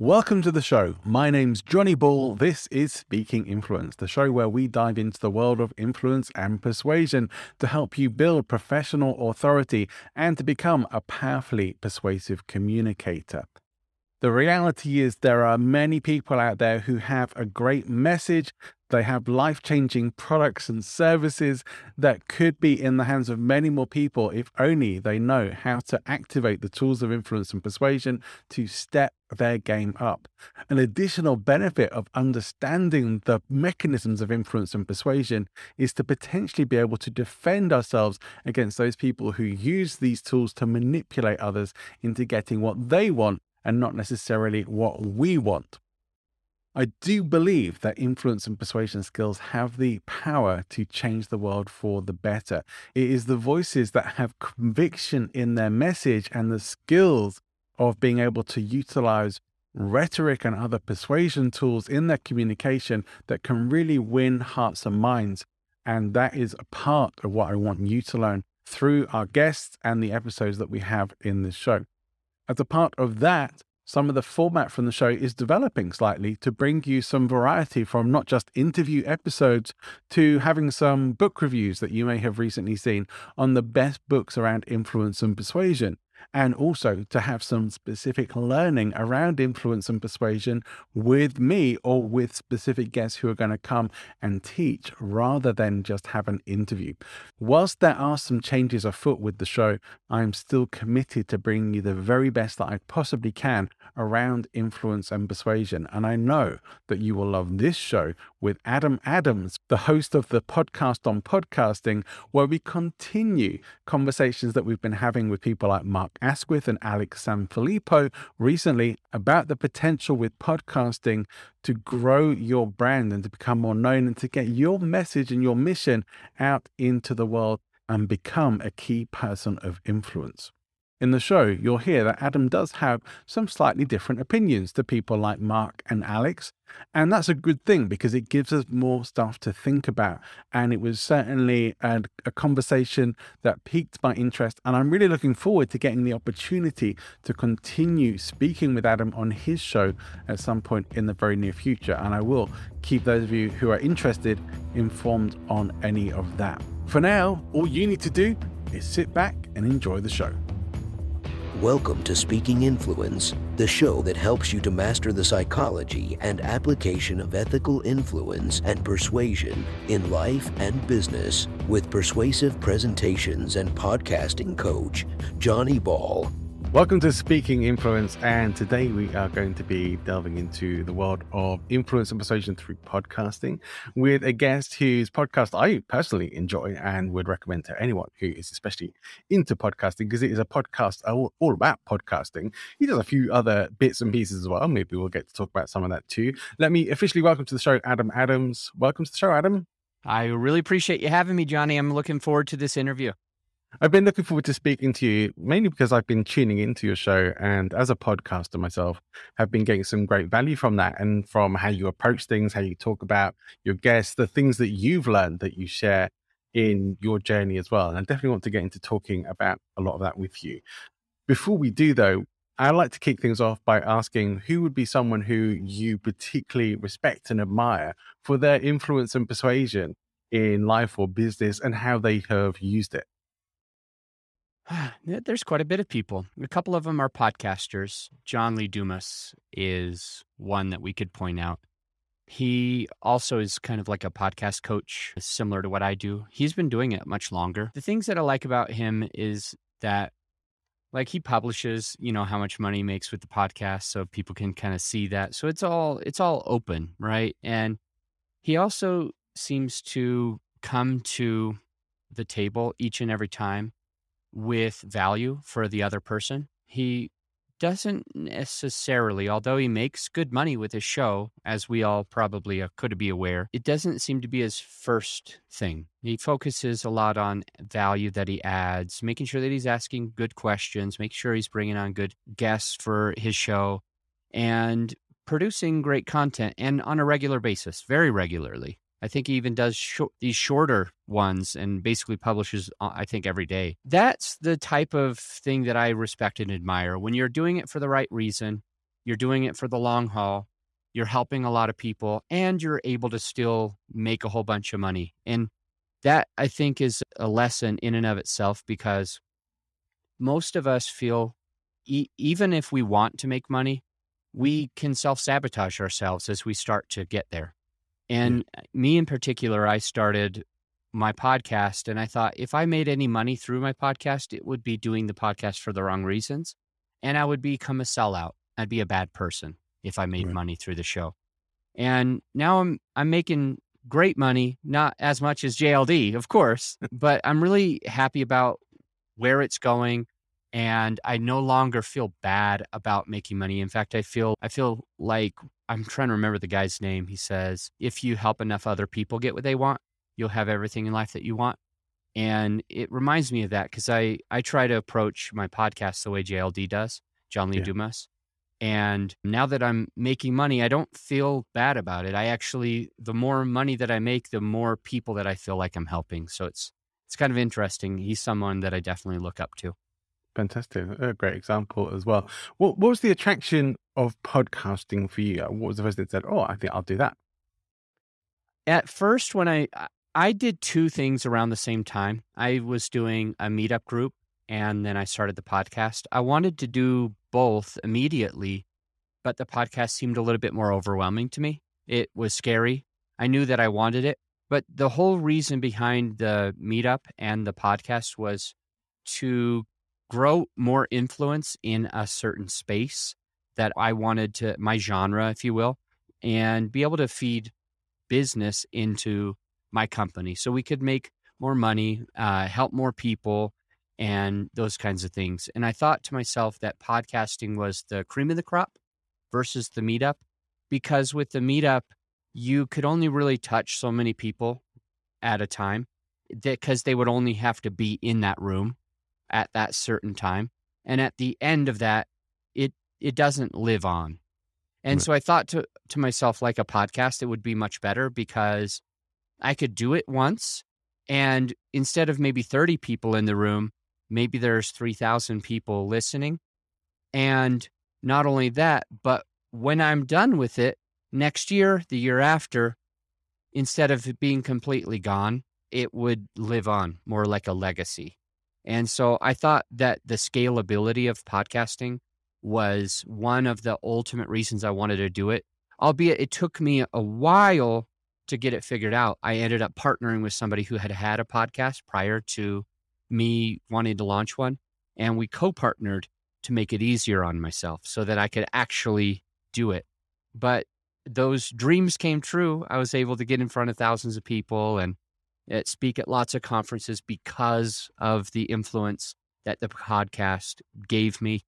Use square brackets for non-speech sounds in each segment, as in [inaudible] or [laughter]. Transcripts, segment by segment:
Welcome to the show. My name's Johnny Ball. This is Speaking Influence, the show where we dive into the world of influence and persuasion to help you build professional authority and to become a powerfully persuasive communicator. The reality is, there are many people out there who have a great message they have life changing products and services that could be in the hands of many more people if only they know how to activate the tools of influence and persuasion to step their game up. An additional benefit of understanding the mechanisms of influence and persuasion is to potentially be able to defend ourselves against those people who use these tools to manipulate others into getting what they want and not necessarily what we want. I do believe that influence and persuasion skills have the power to change the world for the better. It is the voices that have conviction in their message and the skills of being able to utilize rhetoric and other persuasion tools in their communication that can really win hearts and minds. And that is a part of what I want you to learn through our guests and the episodes that we have in this show. As a part of that, some of the format from the show is developing slightly to bring you some variety from not just interview episodes to having some book reviews that you may have recently seen on the best books around influence and persuasion and also to have some specific learning around influence and persuasion with me or with specific guests who are going to come and teach rather than just have an interview. Whilst there are some changes afoot with the show, I'm still committed to bringing you the very best that I possibly can around influence and persuasion. And I know that you will love this show with Adam Adams, the host of the podcast on podcasting, where we continue conversations that we've been having with people like Mark Asquith and Alex Sanfilippo recently about the potential with podcasting to grow your brand and to become more known and to get your message and your mission out into the world and become a key person of influence. In the show, you'll hear that Adam does have some slightly different opinions to people like Mark and Alex. And that's a good thing because it gives us more stuff to think about. And it was certainly a, a, conversation that piqued my interest. And I'm really looking forward to getting the opportunity to continue speaking with Adam on his show at some point in the very near future. And I will keep those of you who are interested informed on any of that. For now, all you need to do is sit back and enjoy the show. Welcome to Speaking Influence, the show that helps you to master the psychology and application of ethical influence and persuasion in life and business with persuasive presentations and podcasting coach, Johnny Ball. Welcome to Speaking Influence, and today we are going to be delving into the world of influence and persuasion through podcasting with a guest whose podcast I personally enjoy and would recommend to anyone who is especially into podcasting because it is a podcast all, all about podcasting. He does a few other bits and pieces as well. Maybe we'll get to talk about some of that too. Let me officially welcome to the show Adam Adams. Welcome to the show, Adam. I really appreciate you having me, Johnny. I'm looking forward to this interview. I've been looking forward to speaking to you mainly because I've been tuning into your show and as a podcaster myself have been getting some great value from that and from how you approach things, how you talk about your guests, the things that you've learned that you share in your journey as well. And I definitely want to get into talking about a lot of that with you. Before we do though, I'd like to kick things off by asking who would be someone who you particularly respect and admire for their influence and persuasion in life or business and how they have used it? [sighs] There's quite a bit of people. A couple of them are podcasters. John Lee Dumas is one that we could point out. He also is kind of like a podcast coach, similar to what I do. He's been doing it much longer. The things that I like about him is that like he publishes, you know, how much money he makes with the podcast so people can kind of see that. So it's all it's all open, right? And he also seems to come to the table each and every time with value for the other person. He doesn't necessarily, although he makes good money with his show, as we all probably uh, could be aware, it doesn't seem to be his first thing. He focuses a lot on value that he adds, making sure that he's asking good questions, making sure he's bringing on good guests for his show, and producing great content and on a regular basis, very regularly. I think he even does these shorter ones and basically publishes, uh, I think, every day. That's the type of thing that I respect and admire. When you're doing it for the right reason, you're doing it for the long haul, you're helping a lot of people, and you're able to still make a whole bunch of money. And that, I think, is a lesson in and of itself because most of us feel, e- even if we want to make money, we can self sabotage ourselves as we start to get there. And yeah. me in particular, I started my podcast and I thought if I made any money through my podcast, it would be doing the podcast for the wrong reasons. And I would become a sellout. I'd be a bad person if I made right. money through the show. And now I'm I'm making great money, not as much as JLD, of course, but I'm really happy about where it's going and I no longer feel bad about making money. In fact, I feel I feel like I'm trying to remember the guy's name. He says, "If you help enough other people get what they want, you'll have everything in life that you want." And it reminds me of that because I I try to approach my podcast the way JLD does, John Lee yeah. Dumas. And now that I'm making money, I don't feel bad about it. I actually, the more money that I make, the more people that I feel like I'm helping. So it's it's kind of interesting. He's someone that I definitely look up to. Fantastic. A great example as well. What, what was the attraction of podcasting for you? What was the first thing that said, oh, I think I'll do that? At first, when I, I did two things around the same time. I was doing a meetup group and then I started the podcast. I wanted to do both immediately, but the podcast seemed a little bit more overwhelming to me. It was scary. I knew that I wanted it, but the whole reason behind the meetup and the podcast was to grow more influence in a certain space that I wanted to, my genre, if you will, and be able to feed business into my company so we could make more money, uh, help more people, and those kinds of things. And I thought to myself that podcasting was the cream of the crop versus the meetup, because with the meetup, you could only really touch so many people at a time because they would only have to be in that room at that certain time. And at the end of that, it it doesn't live on. And right. so I thought to to myself, like a podcast, it would be much better because I could do it once. And instead of maybe 30 people in the room, maybe there's 3,000 people listening. And not only that, but when I'm done with it next year, the year after, instead of it being completely gone, it would live on more like a legacy. And so I thought that the scalability of podcasting was one of the ultimate reasons I wanted to do it. Albeit it took me a while to get it figured out. I ended up partnering with somebody who had had a podcast prior to me wanting to launch one. And we co partnered to make it easier on myself so that I could actually do it. But those dreams came true. I was able to get in front of thousands of people and Eh, speak at lots of conferences because of the influence that the podcast gave me.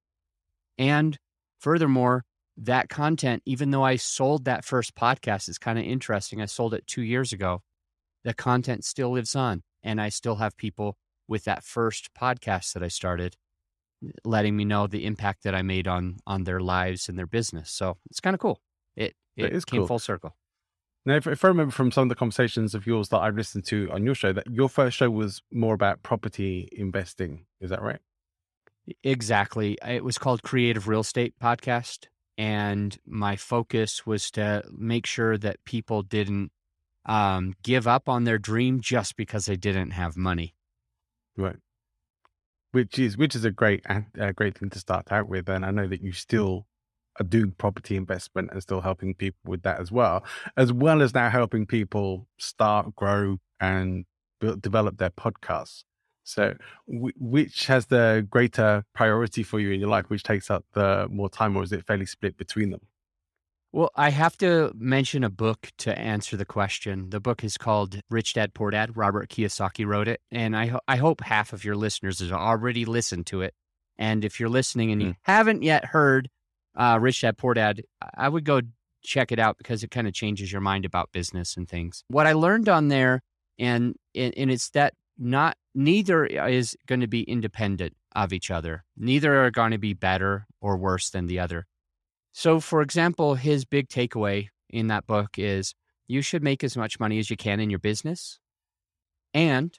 And furthermore, that content, even though I sold that first podcast, is kind of interesting. I sold it two years ago. The content still lives on, and I still have people with that first podcast that I started eh, letting me know the impact that I made on on their lives and their business. So it's kind of cool. It it, it came cool. full circle. Now, if, if I remember from some of the conversations of yours that I've listened to on your show, that your first show was more about property investing. Is that right? Exactly. It was called Creative Real Estate Podcast. And my focus was to make sure that people didn't um, give up on their dream just because they didn't have money. Right. Which is which is a great a great thing to start out with, and I know that you still doing property investment and still helping people with that as well, as well as now helping people start, grow, and build, develop their podcasts. So, w- which has the greater priority for you in your life? Which takes up the more time, or is it fairly split between them? Well, I have to mention a book to answer the question. The book is called Rich Dad Poor Dad. Robert Kiyosaki wrote it, and I ho- I hope half of your listeners has already listened to it. And if you're listening and you mm. haven't yet heard uh, Rich Dad Poor Dad, I would go check it out because it kind of changes your mind about business and things. What I learned on there, and and it's that not neither is going to be independent of each other. Neither are going to be better or worse than the other. So, for example, his big takeaway in that book is you should make as much money as you can in your business. And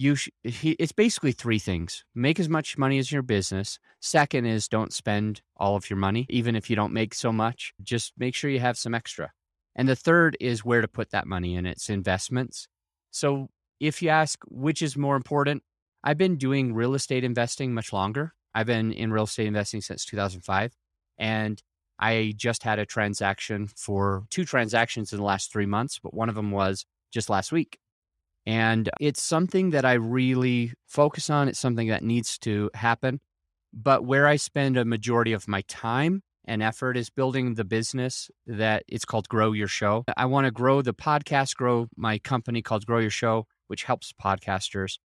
you sh- he, it's basically three things make as much money as your business. Second is don't spend all of your money, even if you don't make so much. Just make sure you have some extra. And the third is where to put that money in its investments. So, if you ask which is more important, I've been doing real estate investing much longer. I've been in real estate investing since 2005. And I just had a transaction for two transactions in the last three months, but one of them was just last week. And it's something that I really focus on. It's something that needs to happen. But where I spend a majority of my time and effort is building the business that it's called Grow Your Show. I want to grow the podcast, grow my company called Grow Your Show, which helps podcasters.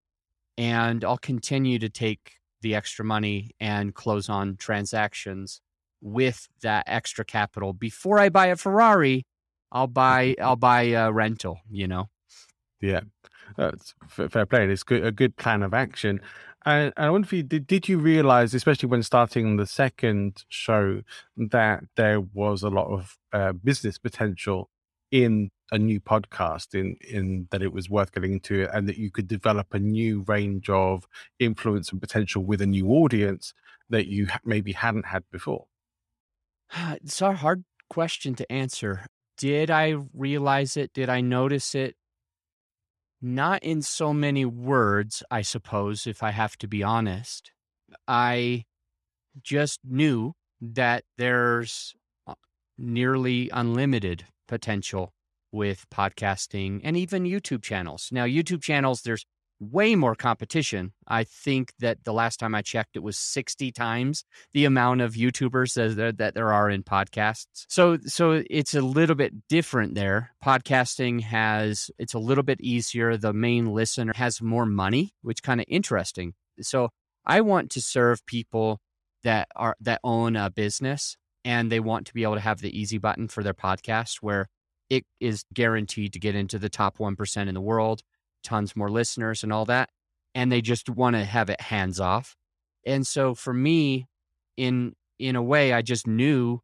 And I'll continue to take the extra money and close on transactions with that extra capital. Before I buy a Ferrari, I'll buy [laughs] I'll buy a rental. You know. Yeah, that's fair play. It's good, a good plan of action. And I wonder if you did, did you realize, especially when starting the second show, that there was a lot of uh, business potential in a new podcast, in in that it was worth getting into, and that you could develop a new range of influence and potential with a new audience that you maybe hadn't had before. [sighs] It's a hard question to answer. Did I realize it? Did I notice it? Not in so many words, I suppose, if I have to be honest. I just knew that there's nearly unlimited potential with podcasting and even YouTube channels. Now, YouTube channels, there's way more competition. I think that the last time I checked, it was 60 times the amount of YouTubers that, that there are in podcasts. So, so it's a little bit different there. Podcasting has, it's a little bit easier. The main listener has more money, which kind of interesting. So I want to serve people that are, that own a business and they want to be able to have the easy button for their podcast where it is guaranteed to get into the top 1% in the world tons more listeners and all that. And they just want to have it hands off. And so for me, in in a way, I just knew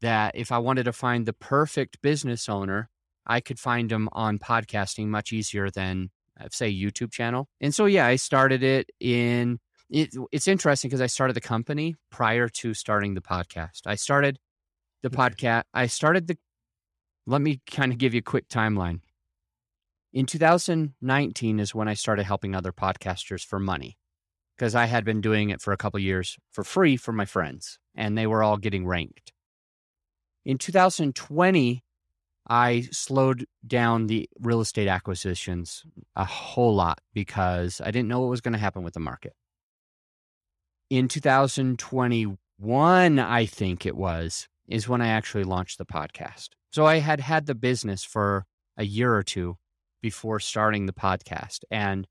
that if I wanted to find the perfect business owner, I could find them on podcasting much easier than uh, say YouTube channel. And so yeah, I started it in it, it's interesting because I started the company prior to starting the podcast. I started the podcast. I started the. Let me kind of give you a quick timeline. In 2019 is when I started helping other podcasters for money because I had been doing it for a couple years for free for my friends and they were all getting ranked. In 2020, I slowed down the real estate acquisitions a whole lot because I didn't know what was going to happen with the market. In 2021, I think it was, is when I actually launched the podcast. So I had had the business for a year or two before starting the podcast. And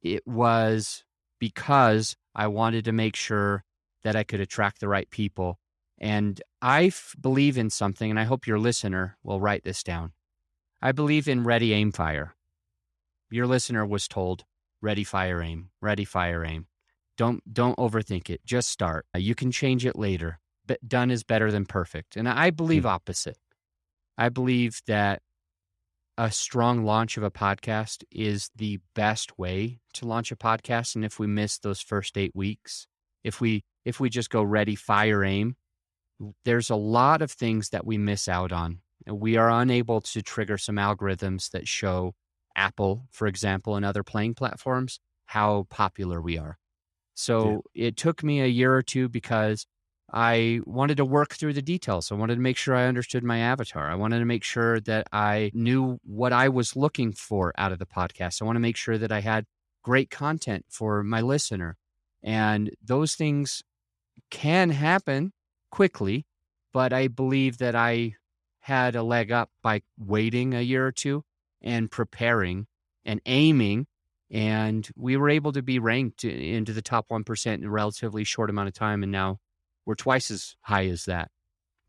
it was because I wanted to make sure that I could attract the right people. And I f- believe in something, and I hope your listener will write this down. I believe in ready, aim, fire. Your listener was told, ready, fire, aim, ready, fire, aim. Don't don't overthink it. Just start. You can change it later. But done is better than perfect. And I believe mm. opposite. I believe that a strong launch of a podcast is the best way to launch a podcast and if we miss those first 8 weeks if we if we just go ready fire aim there's a lot of things that we miss out on we are unable to trigger some algorithms that show Apple for example and other playing platforms how popular we are so yeah. it took me a year or two because I wanted to work through the details. I wanted to make sure I understood my avatar. I wanted to make sure that I knew what I was looking for out of the podcast. I want to make sure that I had great content for my listener. And those things can happen quickly, but I believe that I had a leg up by waiting a year or two and preparing and aiming. And we were able to be ranked into the top 1% in a relatively short amount of time. And now we're twice as high as that.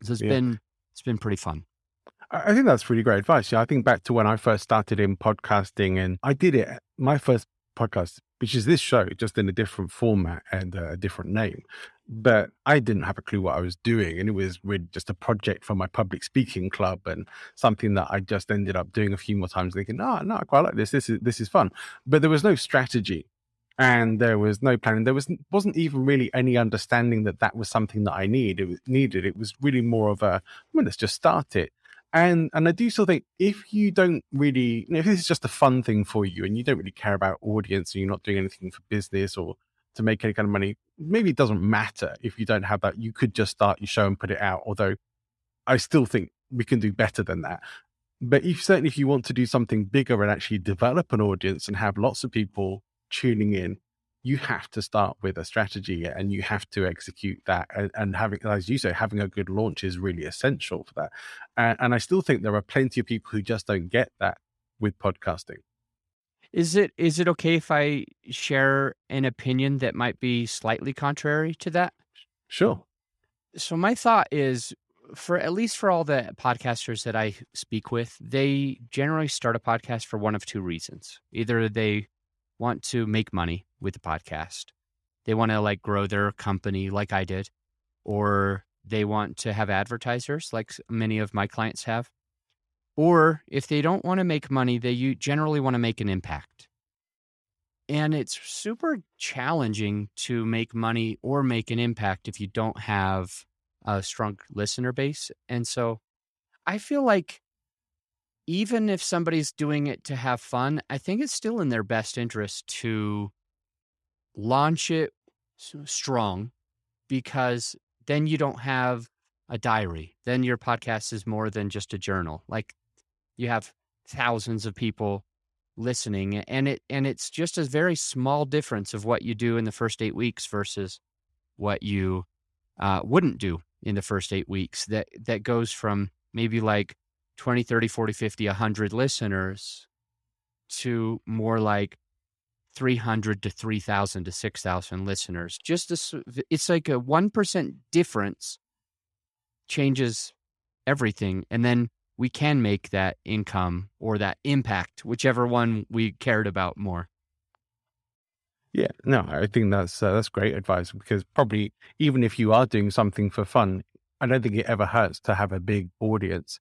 So it's yeah. been, it's been pretty fun. I think that's really great advice. Yeah, I think back to when I first started in podcasting and I did it. My first podcast, which is this show, just in a different format and a different name. But I didn't have a clue what I was doing. And it was really just a project for my public speaking club and something that I just ended up doing a few more times, thinking, no, no, I quite like this. This is this is fun. But there was no strategy and there was no planning. There was wasn't even really any understanding that that was something that I need. It was needed. It was really more of a well, let's just start it. And and I do still think if you don't really, you know, if this is just a fun thing for you and you don't really care about audience and you're not doing anything for business or to make any kind of money, maybe it doesn't matter if you don't have that. You could just start your show and put it out. Although I still think we can do better than that. But if certainly if you want to do something bigger and actually develop an audience and have lots of people tuning in, you have to start with a strategy and you have to execute that. And, and having, as you say, having a good launch is really essential for that. And, and I still think there are plenty of people who just don't get that with podcasting. Is it is it okay if I share an opinion that might be slightly contrary to that? Sure. So my thought is for at least for all the podcasters that I speak with, they generally start a podcast for one of two reasons. Either they want to make money with the podcast. They want to like grow their company like I did, or they want to have advertisers like many of my clients have. Or if they don't want to make money, they generally want to make an impact. And it's super challenging to make money or make an impact if you don't have a strong listener base. And so I feel like even if somebody's doing it to have fun, I think it's still in their best interest to launch it strong because then you don't have a diary. Then your podcast is more than just a journal. Like you have thousands of people listening and it and it's just a very small difference of what you do in the first 8 weeks versus what you uh, wouldn't do in the first 8 weeks that that goes from maybe like 20, 30, 40, 50, 100 listeners to more like 300 to 3,000 to 6,000 listeners. Just this, it's like a 1% difference changes everything. And then we can make that income or that impact, whichever one we cared about more. Yeah, no, I think that's uh, that's great advice because probably even if you are doing something for fun, I don't think it ever hurts to have a big audience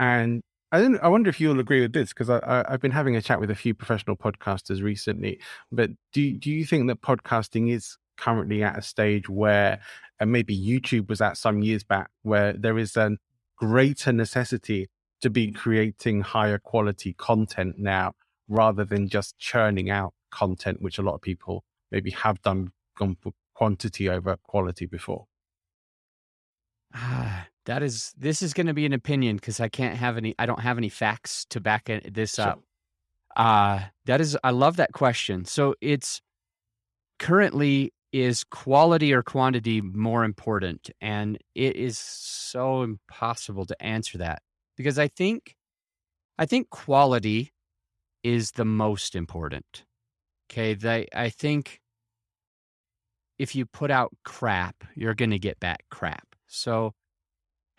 and I I wonder if you'll agree with this because I, have been having a chat with a few professional podcasters recently. But do do you think that podcasting is currently at a stage where, and maybe YouTube was at some years back, where there is a greater necessity to be creating higher quality content now, rather than just churning out content, which a lot of people maybe have done gone for quantity over quality before. Ah, that is this is going to be an opinion because I can't have any. I don't have any facts to back this sure. up. Uh that is. I love that question. So it's currently is quality or quantity more important, and it is so impossible to answer that because I think I think quality is the most important. Okay, they I think if you put out crap, you're going to get back crap. So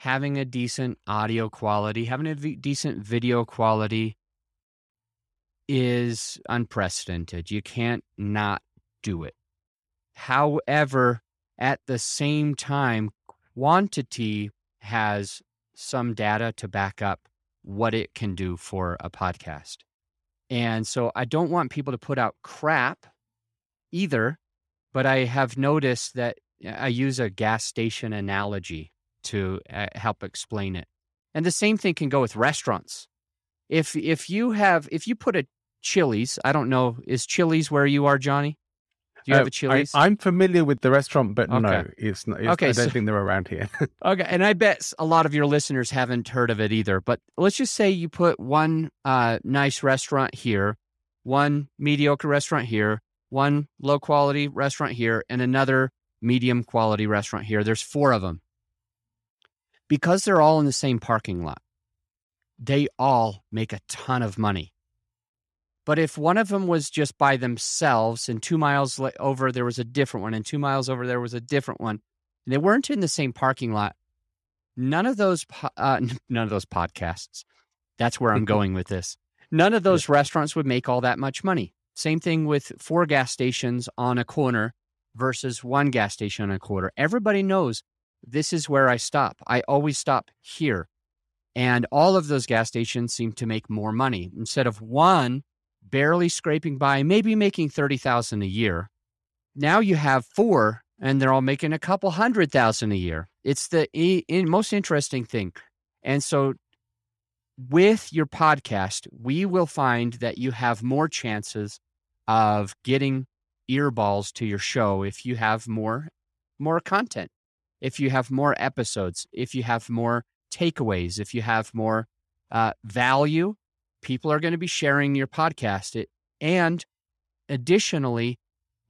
having a decent audio quality, having a v- decent video quality is unprecedented. You can't not do it. However, at the same time, quantity has some data to back up what it can do for a podcast. And so I don't want people to put out crap either, but I have noticed that I use a gas station analogy to uh, help explain it. And the same thing can go with restaurants. If if you have if you put a Chili's, I don't know, is Chili's where you are, Johnny? Do you have Uh, a Chili's? I, am familiar with the restaurant, but no, it's not. It's, Okay, I don't so- think they're around here. [laughs] Okay, and I bet a lot of your listeners haven't heard of it either. But let's just say you put one uh, nice restaurant here, one mediocre restaurant here, one low quality restaurant here, and another medium quality restaurant here. There's four of them. Because they're all in the same parking lot, they all make a ton of money. But if one of them was just by themselves and two miles over there was a different one, and two miles over there was a different one, they weren't in the same parking lot. None of those, uh, [laughs] none of those podcasts. That's where I'm going with this. None of those restaurants would make all that much money. Same thing with four gas stations on a corner versus one gas station on a quarter. Everybody knows this is where I stop. I always stop here. And all of those gas stations seem to make more money instead of one barely scraping by, maybe making 30,000 a year. Now you have four and they're all making a couple hundred thousand a year. It's the most interesting thing. And so with your podcast, we will find that you have more chances of getting earballs to your show if you have more more content, if you have more episodes, if you have more takeaways, if you have more uh, value, people are going to be sharing your podcast. It, and additionally,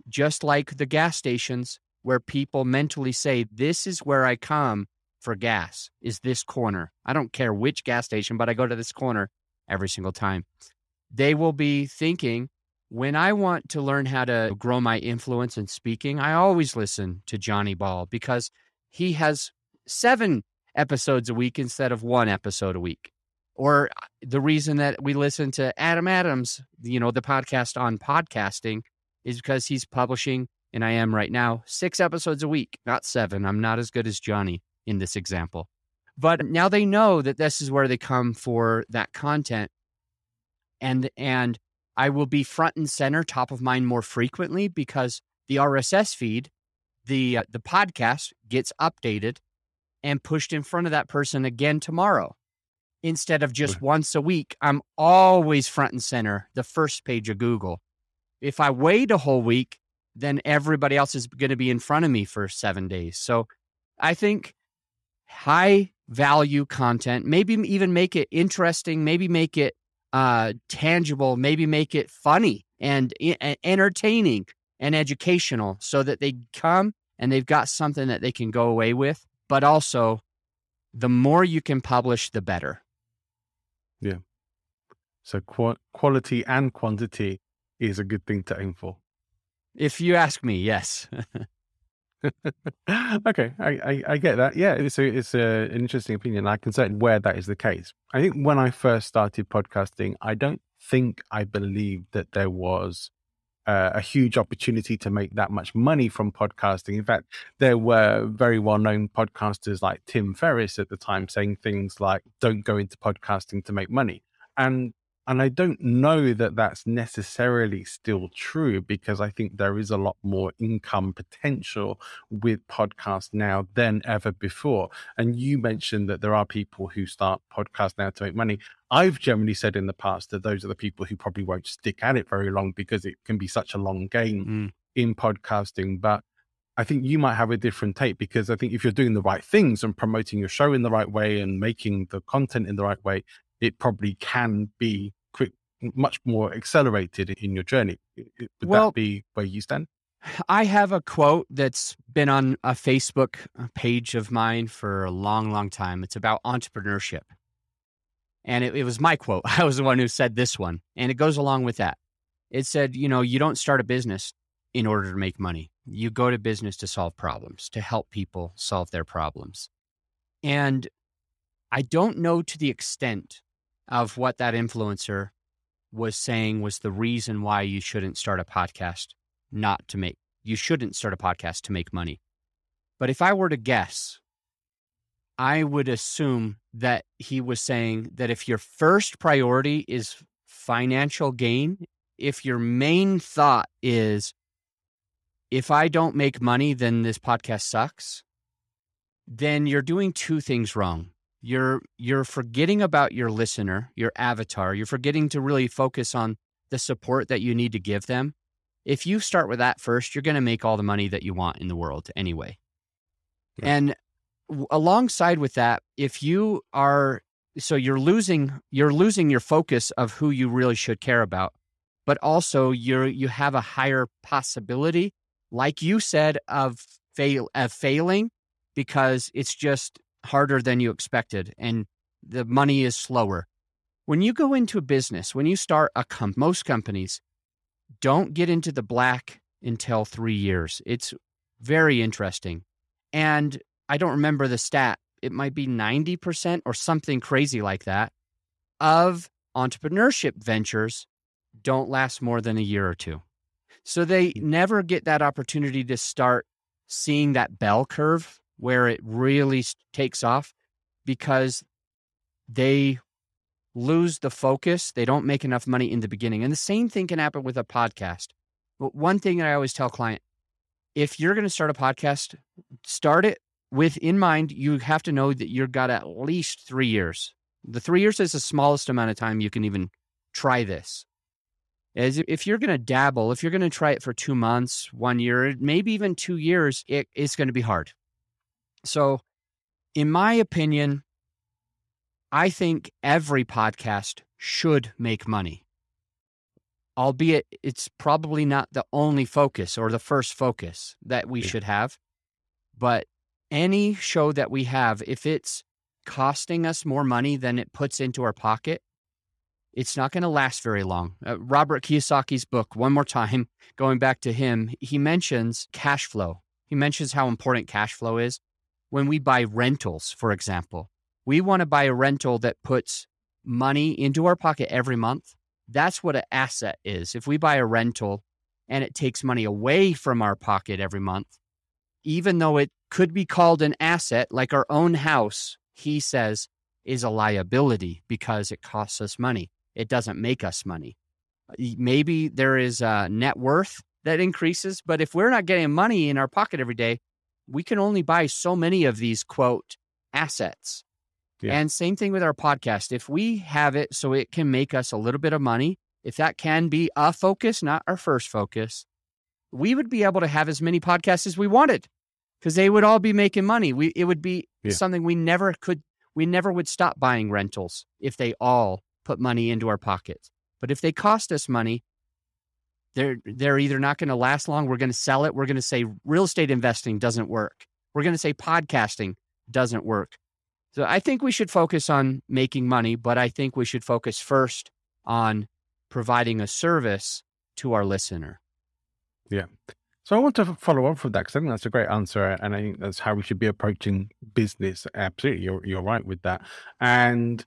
just like the gas stations where people mentally say, This is where I come for gas, is this corner. I don't care which gas station, but I go to this corner every single time. They will be thinking, when I want to learn how to grow my influence in speaking, I always listen to Johnny Ball because he has seven episodes a week instead of one episode a week. Or uh, the reason that we listen to Adam Adams, you know, the podcast on podcasting, is because he's publishing, and I am right now, six episodes a week, not seven. I'm not as good as Johnny in this example. But now they know that this is where they come for that content. And and I will be front and center, top of mind more frequently because the RSS feed, the uh, the podcast gets updated and pushed in front of that person again tomorrow. Instead of just once a week, I'm always front and center, the first page of Google. If I wait a whole week, then everybody else is going to be in front of me for seven days. So I think high value content, maybe even make it interesting, maybe make it uh, tangible, maybe make it funny and e- entertaining and educational so that they come and they've got something that they can go away with. But also, the more you can publish, the better. Yeah. So qua- quality and quantity is a good thing to aim for. If you ask me, yes. [laughs] [laughs] okay, I, I, I get that. Yeah, it's a, it's a, an interesting opinion. I can certainly where that is the case. I think when I first started podcasting, I don't think I believed that there was a huge opportunity to make that much money from podcasting. In fact, there were very well known podcasters like Tim Ferriss at the time saying things like, don't go into podcasting to make money. And and I don't know that that's necessarily still true because I think there is a lot more income potential with podcasts now than ever before. And you mentioned that there are people who start podcasts now to make money. I've generally said in the past that those are the people who probably won't stick at it very long because it can be such a long game Mm. in podcasting. But I think you might have a different take because I think if you're doing the right things and promoting your show in the right way and making the content in the right way, it probably can be quick, much more accelerated in your journey. Would Well- that be where you stand? I have a quote that's been on a Facebook uh, page of mine for a long, long time. It's about entrepreneurship. And it, it was my quote. [laughs] I was the one who said this one. And it goes along with that. It said, you know, you don't start a business in order to make money. You go to business to solve problems, to help people solve their problems. And I don't know to the extent of what that influencer was saying was the reason why you shouldn't start a podcast not to make you shouldn't start a podcast to make money. But if I were to guess, I would assume that he was saying that if your first priority is financial gain, if your main thought is if I don't make money then this podcast sucks, then you're doing two things wrong. You're you're forgetting about your listener, your avatar. You're forgetting to really focus on the support that you need to give them If you start with that first, you're going to make all the money that you want in the world anyway. Yeah. And w- alongside with that, if you are so you're losing you're losing your focus of who you really should care about, but also you're you have a higher possibility, like you said, of fail of failing because it's just harder than you expected and the money is slower. When you go into a business, when you start a comp, most companies don't get into the black until three years. It's very interesting. And I don't remember the stat. It might be 90% or something crazy like that of entrepreneurship ventures don't last more than a year or two. So they hmm. never get that opportunity to start seeing that bell curve where it really takes off because they lose the focus. They don't make enough money in the beginning. And the same thing can happen with a podcast. But one thing that I always tell client, if you're going to start a podcast, start it with in mind, you have to know that you've got at least three years. The three years is the smallest amount of time you can even try this. As if you're going to dabble, if you're going to try it for two months, one year, maybe even two years, it, it's going to be hard. So, in my opinion, I think every podcast should make money, albeit it's probably not the only focus or the first focus that we Yeah. should have. But any show that we have, if it's costing us more money than it puts into our pocket, it's not going to last very long. Uh, Robert Kiyosaki's book, one more time, [laughs] going back to him, he mentions cash flow. He mentions how important cash flow is. When we buy rentals, for example, we want to buy a rental that puts money into our pocket every month. That's what an asset is. If we buy a rental and it takes money away from our pocket every month, even though it could be called an asset, like our own house, he says, is a liability because it costs us money. It doesn't make us money. Maybe there is a net worth that increases, but if we're not getting money in our pocket every day, we can only buy so many of these quote assets. Yeah. And same thing with our podcast. If we have it so it can make us a little bit of money, if that can be a focus, not our first focus, we would be able to have as many podcasts as we wanted because they would all be making money. We it would be Yeah. something we never could we never would stop buying rentals if they all put money into our pockets. But if they cost us money, they're they're either not going to last long, we're going to sell it, we're going to say real estate investing doesn't work. We're going to say podcasting doesn't work. So I think we should focus on making money, but I think we should focus first on providing a service to our listener. Yeah. So I want to follow up with that because I think that's a great answer, and I think that's how we should be approaching business. Absolutely, you're you're right with that. And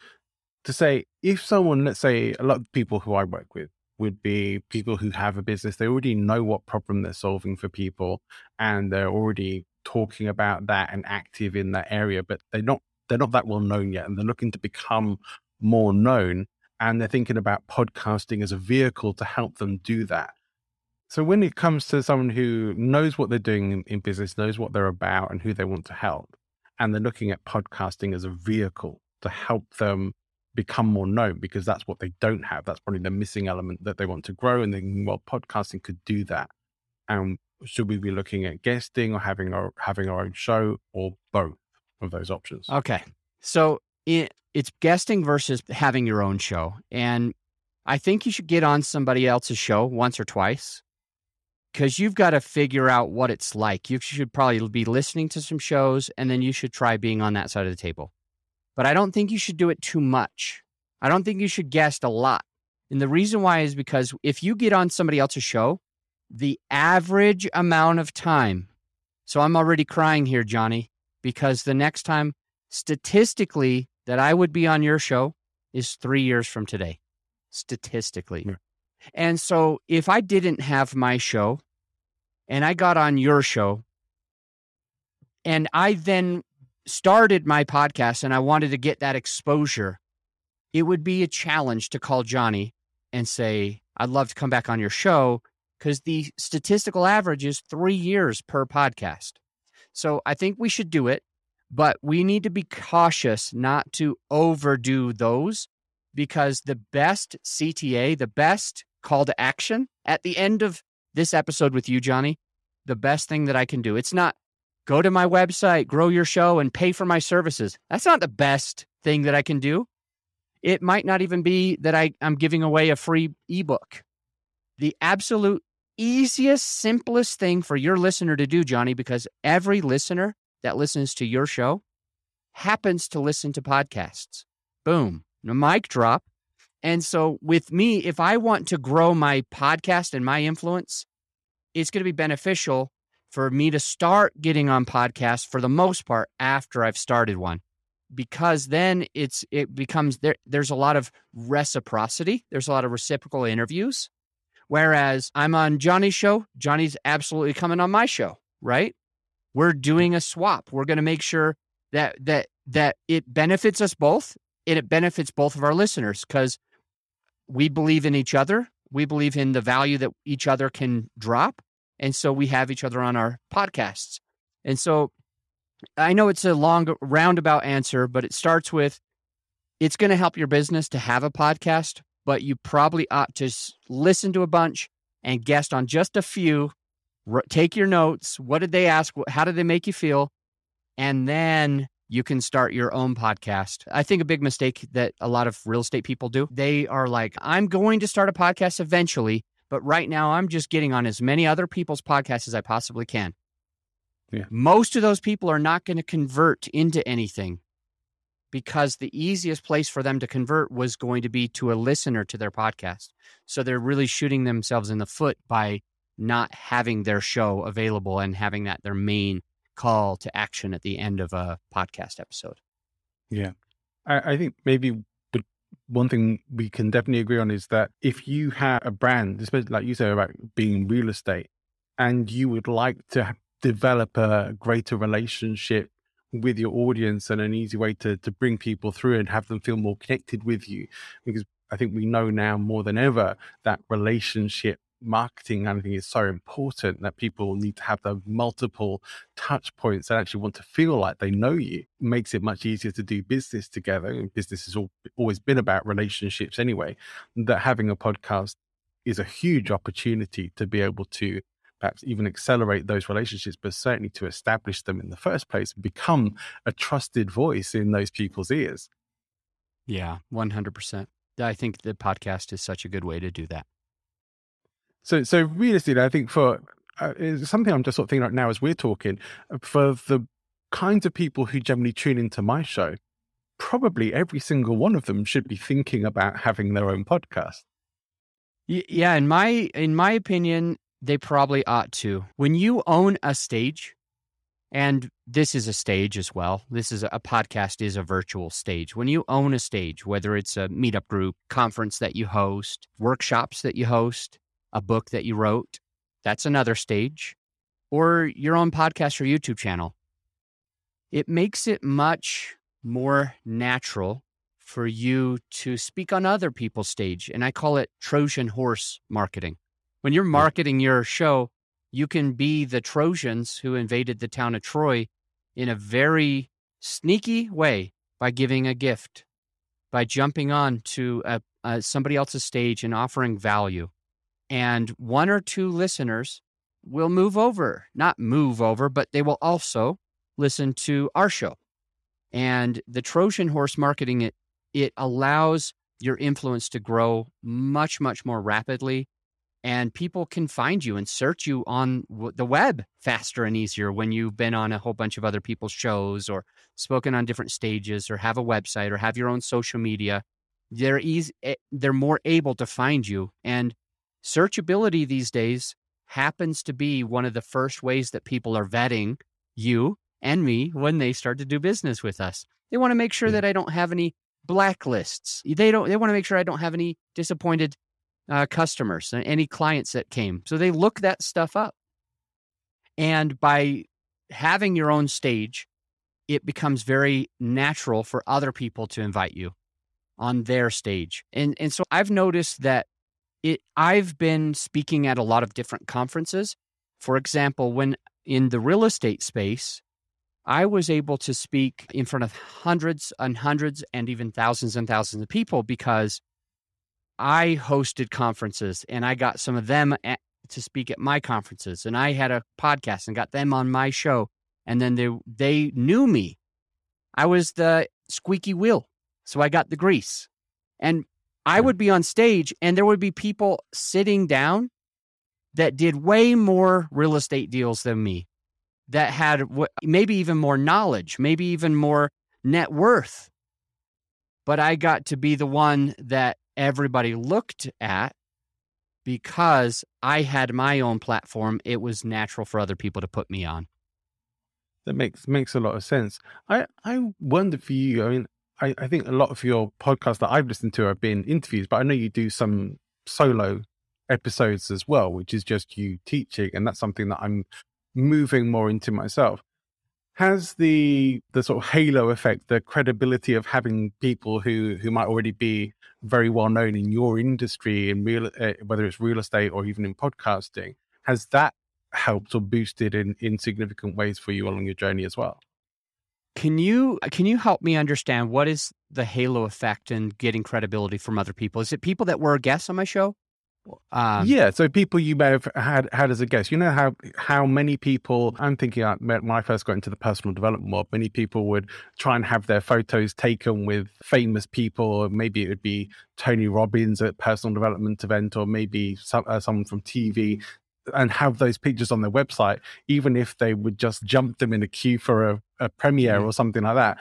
to say, if someone, let's say, a lot of people who I work with would be people who have a business, they already know what problem they're solving for people, and they're already talking about that and active in that area, but they're not they're not that well known yet, and they're looking to become more known, and they're thinking about podcasting as a vehicle to help them do that. So when it comes to someone who knows what they're doing in, in business, knows what they're about and who they want to help, and they're looking at podcasting as a vehicle to help them become more known because that's what they don't have. That's probably the missing element that they want to grow. And then, well, podcasting could do that. And should we be looking at guesting or having our having our own show or both of those options? Okay. So it, it's guesting versus having your own show. And I think you should get on somebody else's show once or twice because you've got to figure out what it's like. You should probably be listening to some shows and then you should try being on that side of the table. But I don't think you should do it too much. I don't think you should guest a lot. And the reason why is because if you get on somebody else's show, the average amount of time. So I'm already crying here, Johnny, because the next time statistically that I would be on your show is three years from today, statistically. Yeah. And so if I didn't have my show and I got on your show and I then started my podcast and I wanted to get that exposure, it would be a challenge to call Johnny and say, I'd love to come back on your show because the statistical average is three years per podcast. So I think we should do it, but we need to be cautious not to overdo those because the best CTA, the best call to action at the end of this episode with you, Johnny, the best thing that I can do. It's not go to my website, grow your show, and pay for my services. That's not the best thing that I can do. It might not even be that I, I'm giving away a free ebook. The absolute easiest, simplest thing for your listener to do, Johnny, because every listener that listens to your show happens to listen to podcasts. Boom, a mic drop. And so, with me, if I want to grow my podcast and my influence, it's going to be beneficial for me to start getting on podcasts for the most part after I've started one because then it's it becomes there there's a lot of reciprocity there's a lot of reciprocal interviews. Whereas I'm on Johnny's show Johnny's absolutely coming on my show right? We're doing a swap. We're going to make sure that that that it benefits us both and it benefits both of our listeners cuz we believe in each other we believe in the value that each other can drop and so we have each other on our podcasts. And so I know it's a long roundabout answer, but it starts with it's going to help your business to have a podcast, but you probably ought to listen to a bunch and guest on just a few. Take your notes. What did they ask? How did they make you feel? And then you can start your own podcast. I think a big mistake that a lot of real estate people do, they are like, I'm going to start a podcast eventually, but right now, I'm just getting on as many other people's podcasts as I possibly can. Yeah. Most of those people are not going to convert into anything because the easiest place for them to convert was going to be to a listener to their podcast. So they're really shooting themselves in the foot by not having their show available and having that their main call to action at the end of a podcast episode. Yeah. I, I think maybe one thing we can definitely agree on is that if you have a brand, especially like you say about being real estate, and you would like to develop a greater relationship with your audience and an easy way to to bring people through and have them feel more connected with you, because I think we know now more than ever that relationship marketing I think is so important that people need to have the multiple touch points and actually want to feel like they know you. It makes it much easier to do business together and business has all, always been about relationships anyway that having a podcast is a huge opportunity to be able to perhaps even accelerate those relationships but certainly to establish them in the first place and become a trusted voice in those people's ears. Yeah 100% i think the podcast is such a good way to do that so, so realistically, I think for uh, something I'm just sort of thinking right now as we're talking, uh, for the kinds of people who generally tune into my show, probably every single one of them should be thinking about having their own podcast. Yeah, in my in my opinion, they probably ought to. When you own a stage, and this is a stage as well. This is a, a podcast is a virtual stage. When you own a stage, whether it's a meetup group, conference that you host, workshops that you host, a book that you wrote. That's another stage. Or your own podcast or YouTube channel. It makes it much more natural for you to speak on other people's stage. And I call it Trojan horse marketing. When you're marketing your show, you can be the Trojans who invaded the town of Troy in a very sneaky way by giving a gift, by jumping on to a, a, somebody else's stage and offering value and one or two listeners will move over, not move over, but they will also listen to our show. And the Trojan horse marketing it it allows your influence to grow much much more rapidly and people can find you and search you on the web faster and easier when you've been on a whole bunch of other people's shows or spoken on different stages or have a website or have your own social media they're easy eh, they're more able to find you and Searchability these days happens to be one of the first ways that people are vetting you and me when they start to do business with us. They want to make sure that I don't have any blacklists. They don't. They want to make sure I don't have any disappointed uh, customers, any clients that came. So they look that stuff up, and by having your own stage, it becomes very natural for other people to invite you on their stage. And and so I've noticed that it I've been speaking at a lot of different conferences. For example, when in the real estate space, I was able to speak in front of hundreds and hundreds and even thousands and thousands of people because I hosted conferences and I got some of them to speak at my conferences and I had a podcast and got them on my show and then they they knew me. I was the squeaky wheel. So I got the grease. And I would be on stage and there would be people sitting down that did way more real estate deals than me, that had w- maybe even more knowledge, maybe even more net worth. But I got to be the one that everybody looked at because I had my own platform. It was natural for other people to put me on. That makes makes a lot of sense. I I wonder for you. I mean, I, I think a lot of your podcasts that I've listened to have been interviews, but I know you do some solo episodes as well, which is just you teaching, and that's something that I'm moving more into myself. Has the the sort of halo effect, the credibility of having people who who might already be very well known in your industry, in real uh, whether it's real estate or even in podcasting, has that helped or boosted in in significant ways for you along your journey as well. Can you can you help me understand what is the halo effect and getting credibility from other people? Is it people that were guests on my show? Um, yeah, so people you may have had had as a guest. You know how how many people I'm thinking uh, when I first got into the personal development world, many people would try and have their photos taken with famous people, or maybe it would be Tony Robbins at personal development event, or maybe some, uh, someone from TV and have those pictures on their website, even if they would just jump them in a queue for a, a premiere or something like that.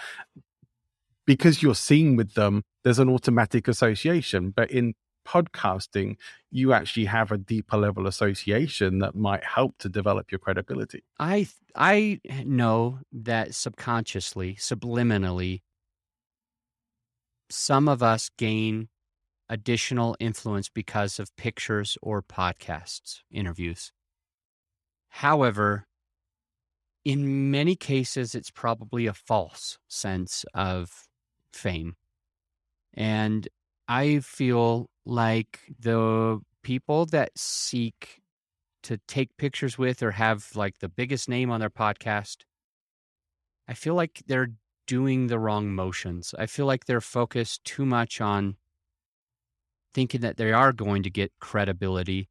Because you're seen with them, there's an automatic association. But in podcasting, you actually have a deeper level association that might help to develop your credibility. I I know that subconsciously, subliminally, some of us gain additional influence because of pictures or podcasts, interviews. However, in many cases, it's probably a false sense of fame. And I feel like the people that seek to take pictures with or have like the biggest name on their podcast, I feel like they're doing the wrong motions. I feel like they're focused too much on thinking that they are going to get credibility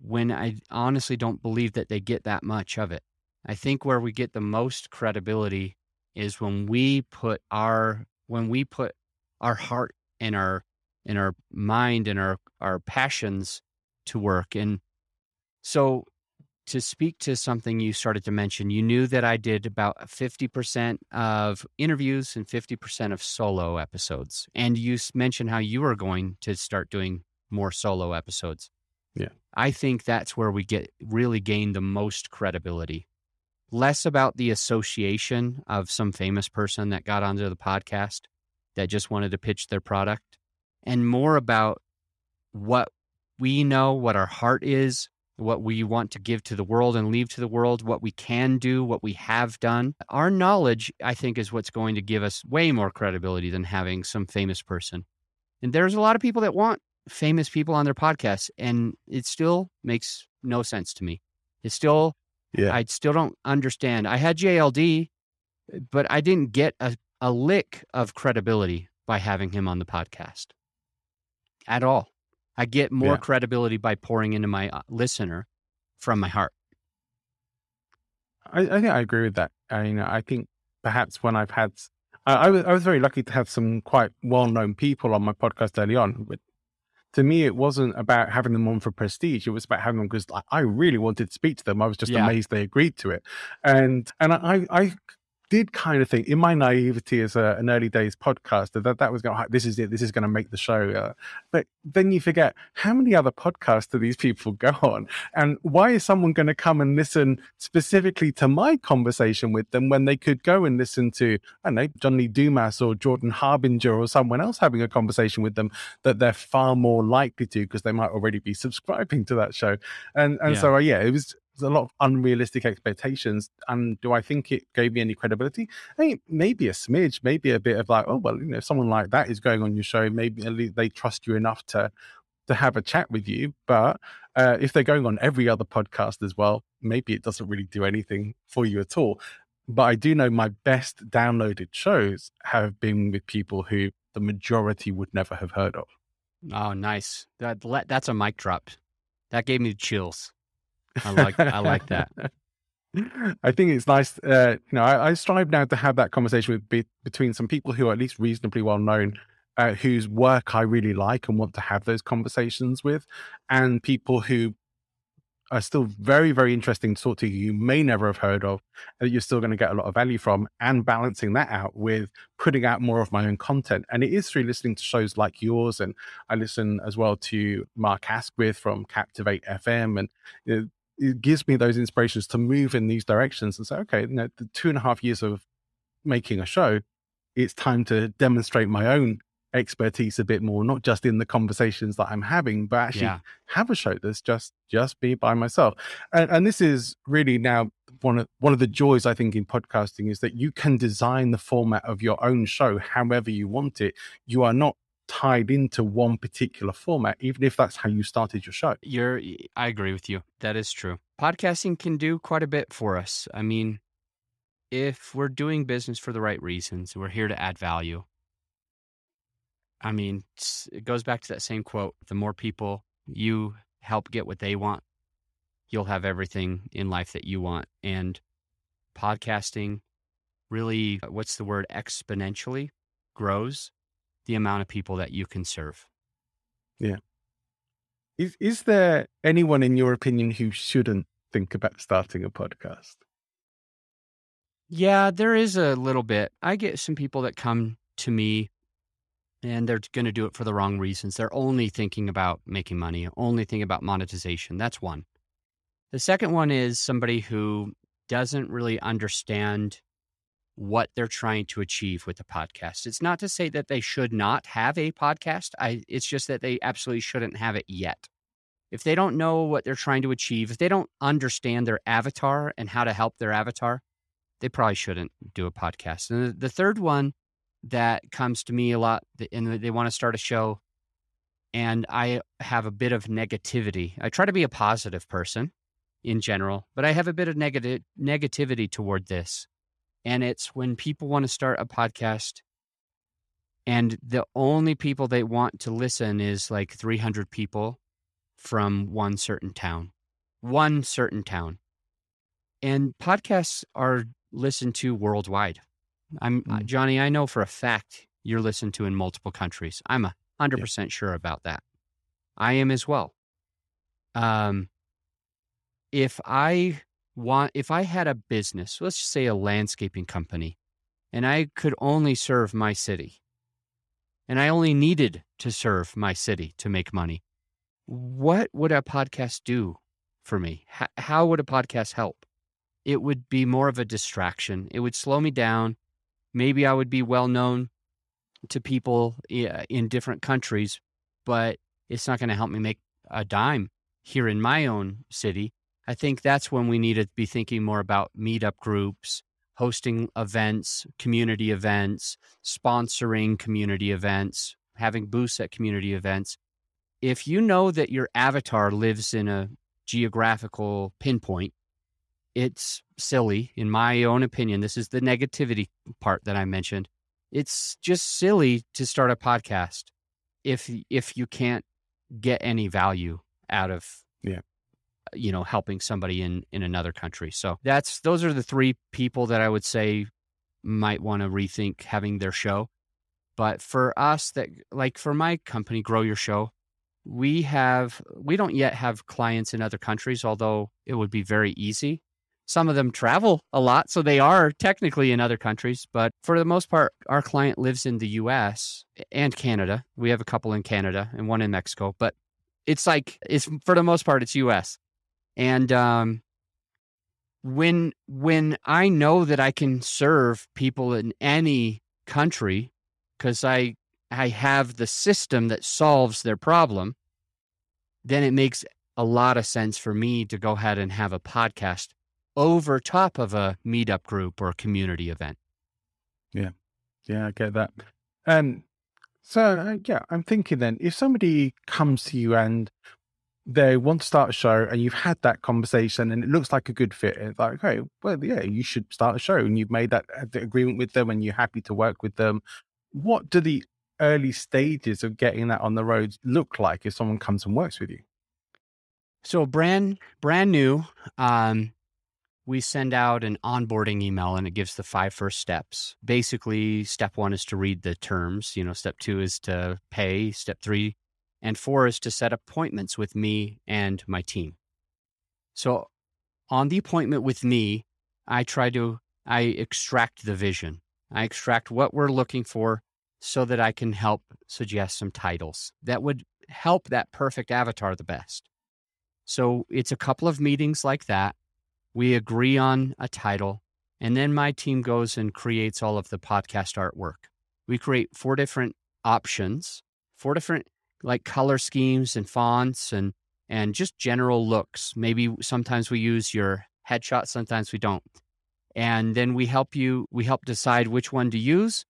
when I honestly don't believe that they get that much of it. I think where we get the most credibility is when we put our when we put our heart and our and our mind and our our passions to work and so to speak to something you started to mention, you knew that I did about 50% of interviews and 50% of solo episodes. And you mentioned how you are going to start doing more solo episodes. Yeah. I think that's where we get really gain the most credibility. Less about the association of some famous person that got onto the podcast that just wanted to pitch their product, and more about what we know, what our heart is, what we want to give to the world and leave to the world, what we can do, what we have done. Our knowledge, I think, is what's going to give us way more credibility than having some famous person. And there's a lot of people that want famous people on their podcasts, and it still makes no sense to me. It still, yeah. I still don't understand. I had JLD, but I didn't get a, a lick of credibility by having him on the podcast at all. I get more yeah. credibility by pouring into my uh, listener from my heart. I, I, think I agree with that. I mean, I think perhaps when I've had, I, I, was I was very lucky to have some quite well known people on my podcast early on. But to me, it wasn't about having them on for prestige. It was about having them because I really wanted to speak to them. I was just yeah. amazed they agreed to it, and and I I did kind of think in my naivety as a, an early days podcaster that that was going this is it this is going to make the show uh, but then you forget how many other podcasts do these people go on and why is someone going to come and listen specifically to my conversation with them when they could go and listen to i don't know john lee dumas or jordan harbinger or someone else having a conversation with them that they're far more likely to because they might already be subscribing to that show and and yeah. so uh, yeah it was a lot of unrealistic expectations. And do I think it gave me any credibility? I mean, maybe a smidge, maybe a bit of like, oh well, you know, someone like that is going on your show. Maybe they trust you enough to to have a chat with you. But uh, if they're going on every other podcast as well, maybe it doesn't really do anything for you at all. But I do know my best downloaded shows have been with people who the majority would never have heard of. Oh, nice. That that's a mic drop That gave me chills. I like I like that. [laughs] I think it's nice. Uh, you know, I, I, strive now to have that conversation with be, between some people who are at least reasonably well known, uh, whose work I really like and want to have those conversations with, and people who are still very, very interesting to talk to you, you may never have heard of, that you're still going to get a lot of value from, and balancing that out with putting out more of my own content. And it is through listening to shows like yours. And I listen as well to Mark Asquith from Captivate FM. And it, it gives me those inspirations to move in these directions and say, okay, you know, the two and a half years of making a show, it's time to demonstrate my own expertise a bit more, not just in the conversations that I'm having, but actually yeah. have a show that's just just be by myself. And, and this is really now one of one of the joys I think in podcasting is that you can design the format of your own show however you want it. You are not tied into one particular format, even if that's how you started your show. You're I agree with you. That is true. Podcasting can do quite a bit for us. I mean, if we're doing business for the right reasons, we're here to add value I mean, it goes back to that same quote the more people you help get what they want, you'll have everything in life that you want. And podcasting really, uh, what's the word, exponentially grows the amount of people that you can serve. Yeah. Is, is there anyone, in your opinion, who shouldn't think about starting a podcast? Yeah, there is a little bit. I get some people that come to me and they're going to do it for the wrong reasons. They're only thinking about making money, only thinking about monetization. That's one. The second one is somebody who doesn't really understand what they're trying to achieve with the podcast. It's not to say that they should not have a podcast. I it's just that they absolutely shouldn't have it yet. If they don't know what they're trying to achieve, if they don't understand their avatar and how to help their avatar, they probably shouldn't do a podcast. And the third one that comes to me a lot and they want to start a show and I have a bit of negativity. I try to be a positive person in general, but I have a bit of negative negativity toward this. And it's when people want to start a podcast and the only people they want to listen is like 300 people from one certain town. One certain town. And podcasts are listened to worldwide. I'm mm. Johnny. I know for a fact you're listened to in multiple countries. I'm a hundred percent sure about that. I am as well. Um, if I want, if I had a business, let's just say a landscaping company, and I could only serve my city, and I only needed to serve my city to make money, what would a podcast do for me? H- how would a podcast help? It would be more of a distraction. It would slow me down maybe I would be well known to people in different countries, but it's not going to help me make a dime here in my own city. I think that's when we need to be thinking more about meetup groups, hosting events, community events, sponsoring community events, having booths at community events. If you know that your avatar lives in a geographical pinpoint, it's silly, in my own opinion. This is the negativity part that I mentioned. It's just silly to start a podcast if if you can't get any value out of yeah you know helping somebody in in another country. So that's those are the three people that I would say might want to rethink having their show. But for us that like for my company Grow Your Show, we have we don't yet have clients in other countries although it would be very easy some of them travel a lot, so they are technically in other countries. But for the most part, our client lives in the US and Canada. We have a couple in Canada and one in Mexico, but it's like, it's for the most part, it's US. And um, when when I know that I can serve people in any country because I I have the system that solves their problem, then it makes a lot of sense for me to go ahead and have a podcast over top of a meetup group or community event. Yeah. Yeah, I get that. Um, so uh, yeah, I'm thinking then if somebody comes to you and they want to start a show and you've had that conversation and it looks like a good fit, it's like, okay, well, yeah, you should start a show and you've made that uh, agreement with them and you're happy to work with them. What do the early stages of getting that on the road look like if someone comes and works with you? So brand brand new. Um, we send out an onboarding email and it gives the five first steps. Basically, step one is to read the terms. You know, step two is to pay. Step three and four is to set appointments with me and my team. So on the appointment with me, I try to I extract the vision. I extract what we're looking for so that I can help suggest some titles that would help that perfect avatar the best. So it's a couple of meetings like that. We agree on a title, and then my team goes and creates all of the podcast artwork. We create four different options, four different like color schemes and fonts and and just general looks. Maybe sometimes we use your headshot, sometimes we don't. And then we help you we help decide which one to use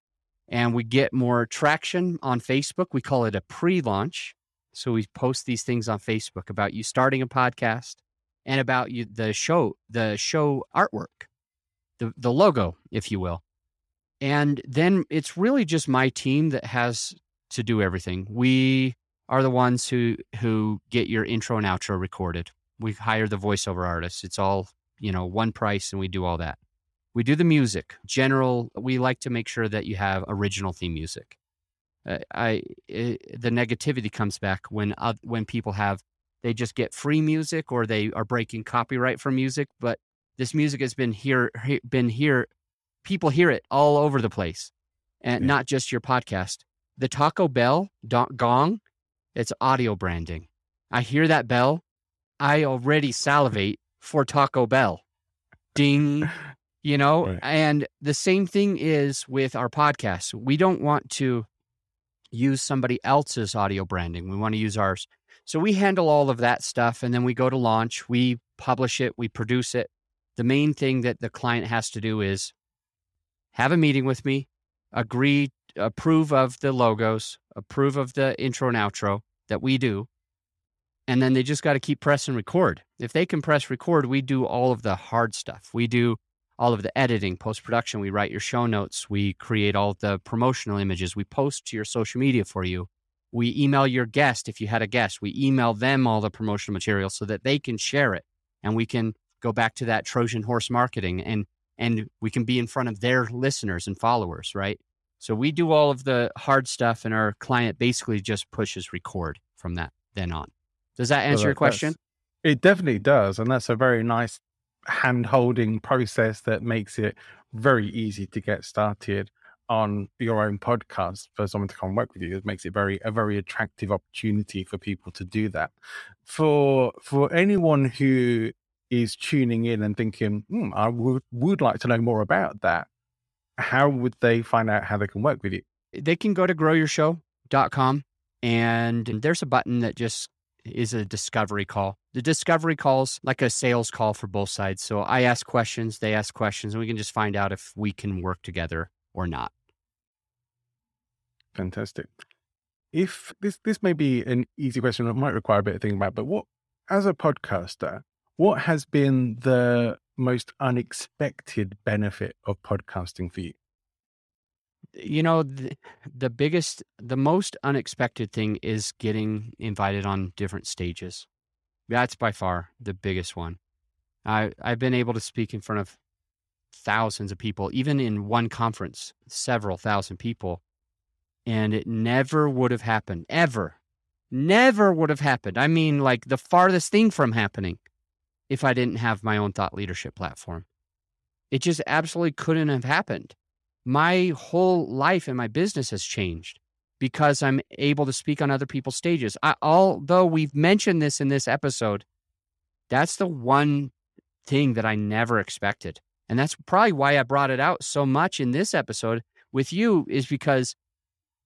and we get more traction on Facebook. We call it a pre-launch so we post these things on Facebook about you starting a podcast and about you the show, the show artwork, the the logo, if you will. And then it's really just my team that has to do everything. We are the ones who who get your intro and outro recorded. We hire the voiceover artists. It's all, you know, one price and we do all that. We do the music. General, we like to make sure that you have original theme music. Uh, I it, the negativity comes back when uh, when people have they just get free music or they are breaking copyright for music. But this music has been here been here. People hear it all over the place, and yeah. not just your podcast. The Taco Bell gong, it's audio branding. I hear that bell, I already salivate for Taco Bell. Ding. You know, right. and the same thing is with our podcast. We don't want to use somebody else's audio branding. We want to use ours. So we handle all of that stuff and then we go to launch, we publish it, we produce it. The main thing that the client has to do is have a meeting with me, agree, approve of the logos, approve of the intro and outro that we do. And then they just got to keep pressing record. If they can press record, we do all of the hard stuff. We do all of the editing, post production. We write your show notes. We create all the promotional images. We post to your social media for you. We email your guest if you had a guest. We email them all the promotional material so that they can share it, and we can go back to that Trojan horse marketing, and and we can be in front of their listeners and followers, right? So we do all of the hard stuff, and our client basically just pushes record from that then on. Does that answer well, that, your question? It definitely does, and that's a very nice hand holding process that makes it very easy to get started on your own podcast for someone to come work with you. It makes it very a very attractive opportunity for people to do that. For for anyone who is tuning in and thinking, hmm, I would would like to know more about that, how would they find out how they can work with you? They can go to growyourshow.com and there's a button that just is a discovery call. The discovery calls like a sales call for both sides. So I ask questions, they ask questions, and we can just find out if we can work together or not. Fantastic. If this this may be an easy question, it might require a bit of thinking about, but what as a podcaster, what has been the most unexpected benefit of podcasting for you? you know the, the biggest the most unexpected thing is getting invited on different stages. That's by far the biggest one. I i've been able to speak in front of thousands of people even in one conference several thousand people and it never would have happened ever never would have happened. I mean like the farthest thing from happening if i didn't have my own thought leadership platform it just absolutely couldn't have happened my whole life and my business has changed because I'm able to speak on other people's stages. I, although we've mentioned this in this episode, that's the one thing that I never expected. And that's probably why I brought it out so much in this episode with you, is because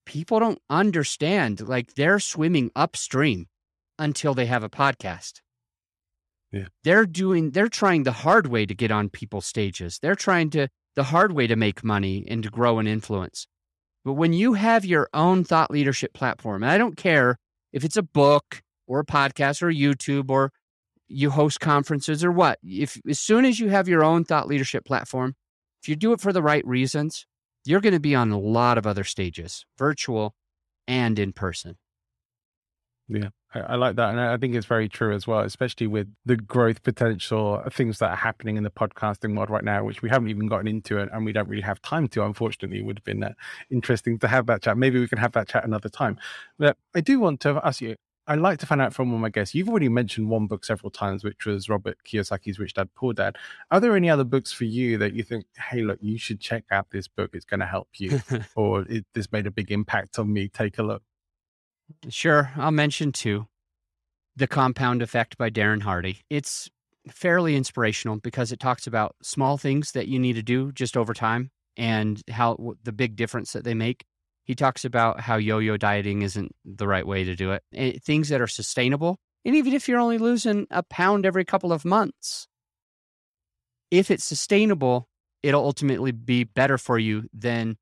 people don't understand. Like they're swimming upstream until they have a podcast. They're doing, they're trying the hard way to get on people's stages. They're trying to the hard way to make money and to grow and influence. But when you have your own thought leadership platform, and I don't care if it's a book or a podcast or YouTube or you host conferences or what, if as soon as you have your own thought leadership platform, if you do it for the right reasons, you're going to be on a lot of other stages, virtual and in person. Yeah, I, I, like that. And I think it's very true as well, especially with the growth potential things that are happening in the podcasting world right now, which we haven't even gotten into and, and we don't really have time to. Unfortunately, it would have been uh, interesting to have that chat. Maybe we can have that chat another time. But I do want to ask you I'd like to find out from one of my guests. You've already mentioned one book several times, which was Robert Kiyosaki's Rich Dad Poor Dad. Are there any other books for you that you think, hey, look, you should check out this book? It's going to help you, [laughs] or it, this made a big impact on me. Take a look. Sure, I'll mention too The Compound Effect by Darren Hardy. It's fairly inspirational because it talks about small things that you need to do just over time and how the big difference that they make. He talks about how yo yo dieting isn't the right way to do it. And eh, things that are sustainable. And even if you're only losing a pound every couple of months, if it's sustainable, it'll ultimately be better for you than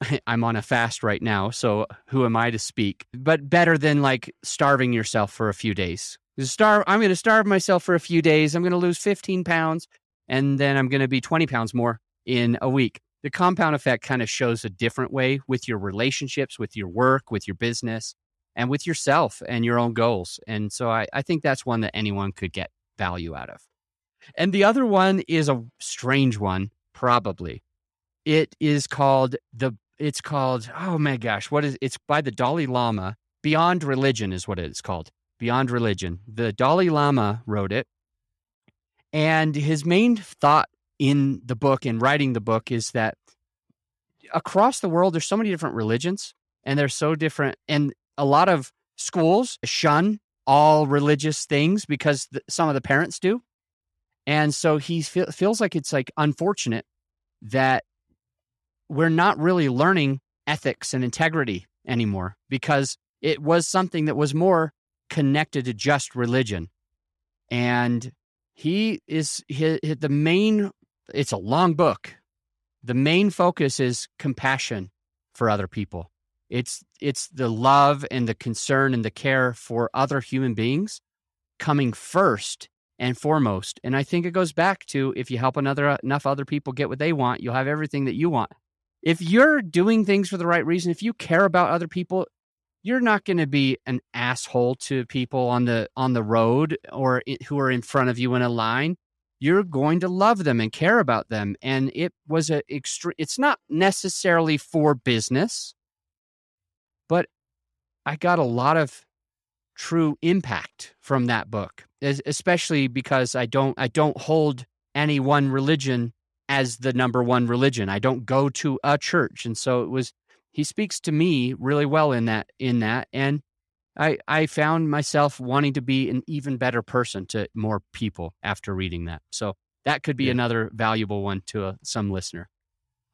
[laughs] I'm on a fast right now. So who am I to speak? But better than like starving yourself for a few days. Starve, I'm going to starve myself for a few days. I'm going to lose 15 pounds and then I'm going to be 20 pounds more in a week the compound effect kind of shows a different way with your relationships, with your work, with your business, and with yourself and your own goals. And so I, I think that's one that anyone could get value out of. And the other one is a strange one, probably. It is called the it's called oh my gosh, what is it's by the Dalai Lama. Beyond Religion is what it is called. Beyond Religion. The Dalai Lama wrote it. And his main thought in the book and writing the book is that across the world there's so many different religions and they're so different and a lot of schools shun all religious things because some of the parents do and so he feel, feels like it's like unfortunate that we're not really learning ethics and integrity anymore because it was something that was more connected to just religion and he is he, the main it's a long book. The main focus is compassion for other people. It's it's the love and the concern and the care for other human beings coming first and foremost. And I think it goes back to if you help another enough other people get what they want, you'll have everything that you want. If you're doing things for the right reason, if you care about other people, you're not going to be an asshole to people on the on the road or who are in front of you in a line you're going to love them and care about them. And it was a extreme, it's not necessarily for business, but I got a lot of true impact from that book, especially because I don't, I don't hold any one religion as the number one religion. I don't go to a church. And so it was, he speaks to me really well in that, in that. And I, I found myself wanting to be an even better person to more people after reading that. So that could be yeah. another valuable one to uh, some listener.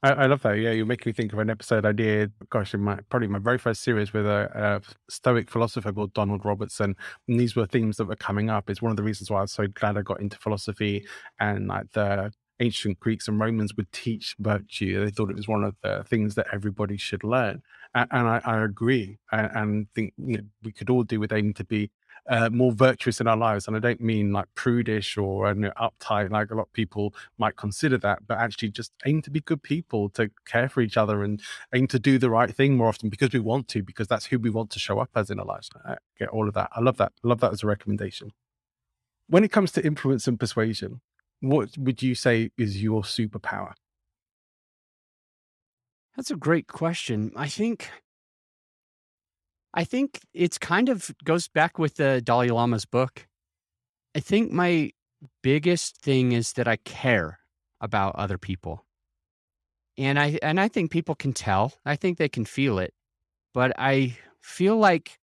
I, I, love that. Yeah, you make me think of an episode I did, gosh, in my probably my very first series with a, a Stoic philosopher called Donald Robertson. And these were themes that were coming up. It's one of the reasons why I was so glad I got into philosophy and like the ancient Greeks and Romans would teach virtue. They thought it was one of the things that everybody should learn and, and I, I, agree, and, and think you know, we could all do with aiming to be uh, more virtuous in our lives. And I don't mean like prudish or you know, uptight, like a lot of people might consider that, but actually just aim to be good people, to care for each other, and aim to do the right thing more often because we want to, because that's who we want to show up as in our lives. I get all of that. I love that. I love that as a recommendation. When it comes to influence and persuasion, what would you say is your superpower? That's a great question. I think I think it's kind of goes back with the Dalai Lama's book. I think my biggest thing is that I care about other people. And I and I think people can tell. I think they can feel it. But I feel like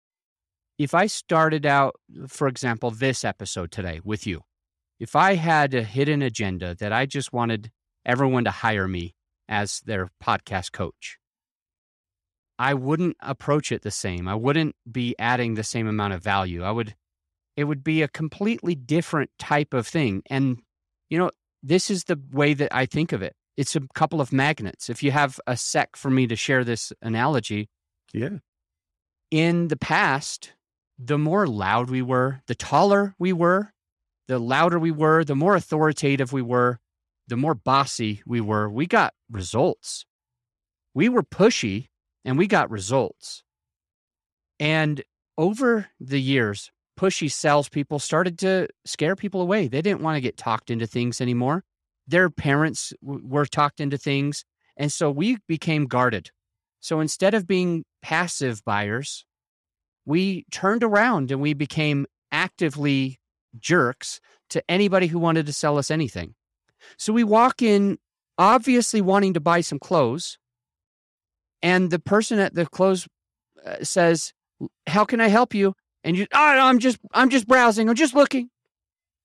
if I started out, for example, this episode today with you, if I had a hidden agenda that I just wanted everyone to hire me as their podcast coach. I wouldn't approach it the same. I wouldn't be adding the same amount of value. I would, it would be a completely different type of thing. And, you know, this is the way that I think of it. It's a couple of magnets. If you have a sec for me to share this analogy. Yeah. In the past, the more loud we were, the taller we were, the louder we were, the more authoritative we were, the more bossy we were, we got results. We were pushy and we got results. And over the years, pushy salespeople started to scare people away. They didn't want to get talked into things anymore. Their parents w- were talked into things. And so we became guarded. So instead of being passive buyers, we turned around and we became actively jerks to anybody who wanted to sell us anything. So we walk in obviously wanting to buy some clothes, and the person at the clothes uh, says, "How can I help you?" And you, "Oh, I'm just I'm just browsing. I'm just looking."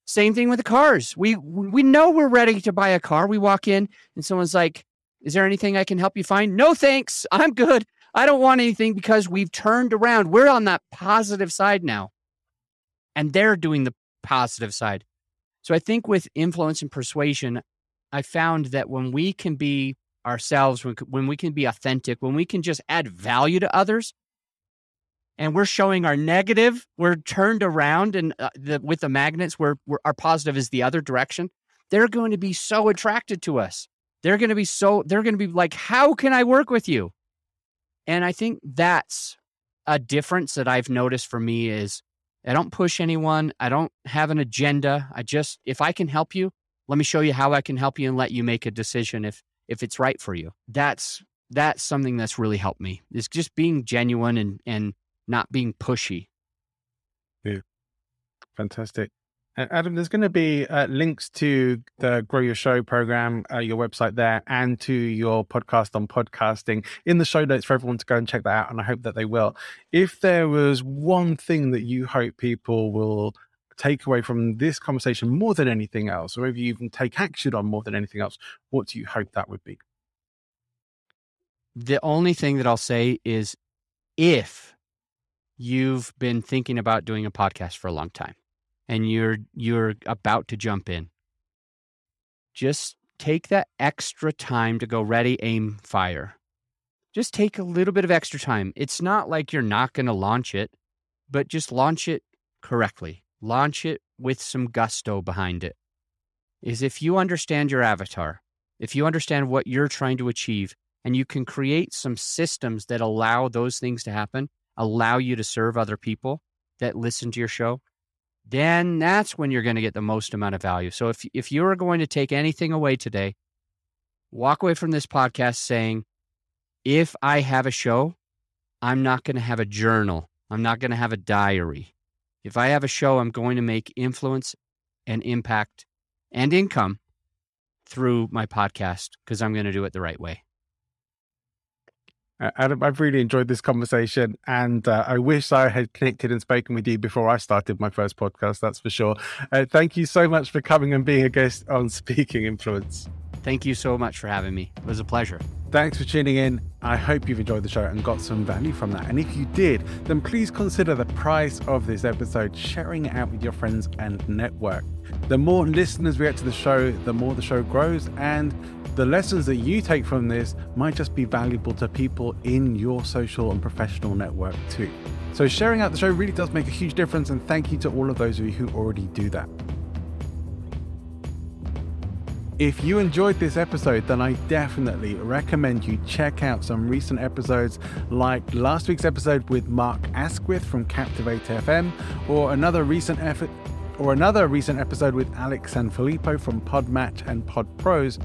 Same thing with the cars. We we know we're ready to buy a car. We walk in and someone's like, "Is there anything I can help you find?" No, thanks. I'm good. I don't want anything because we've turned around. We're on that positive side now. And they're doing the positive side. So I think with influence and persuasion, I found that when we can be ourselves, when we can be authentic, when we can just add value to others, and we're showing our negative, we're turned around, and uh, the, with the magnets, where our positive is the other direction. They're going to be so attracted to us. They're going to be so. They're going to be like, "How can I work with you?" And I think that's a difference that I've noticed for me is I don't push anyone. I don't have an agenda. I just if I can help you, let me show you how I can help you and let you make a decision if if it's right for you. That's that's something that's really helped me. Is just being genuine and and not being pushy. Yeah. Fantastic. Adam, there's going to be uh, links to the Grow Your Show program, uh, your website there, and to your podcast on podcasting in the show notes for everyone to go and check that out. And I hope that they will. If there was one thing that you hope people will take away from this conversation more than anything else, or if you even take action on more than anything else, what do you hope that would be? The only thing that I'll say is if you've been thinking about doing a podcast for a long time, and you're you're about to jump in. Just take that extra time to go ready aim fire. Just take a little bit of extra time. It's not like you're not going to launch it but just launch it correctly. Launch it with some gusto behind it. Is if you understand your avatar if you understand what you're trying to achieve and you can create some systems that allow those things to happen allow you to serve other people that listen to your show then that's when you're going to get the most amount of value. So if if you are going to take anything away today, walk away from this podcast saying, if I have a show, I'm not going to have a journal. I'm not going to have a diary. If I have a show, I'm going to make influence and impact and income through my podcast because I'm going to do it the right way. Uh, Adam, I've really enjoyed this conversation, and uh, I wish I had connected and spoken with you before I started my first podcast. That's for sure. Uh, thank you so much for coming and being a guest on [laughs] Speaking Influence. Thank you so much for having me. It was a pleasure. Thanks for tuning in. I hope you've enjoyed the show and got some value from that. And if you did, then please consider the price of this episode, sharing it out with your friends and network. The more listeners react to the show, the more the show grows, and the lessons that you take from this might just be valuable to people in your social and professional network too. So, sharing out the show really does make a huge difference, and thank you to all of those of you who already do that. If you enjoyed this episode, then I definitely recommend you check out some recent episodes like last week's episode with Mark Asquith from Captivate FM, or another recent effort or another recent episode with Alex Sanfilippo from Podmatch and PodPros,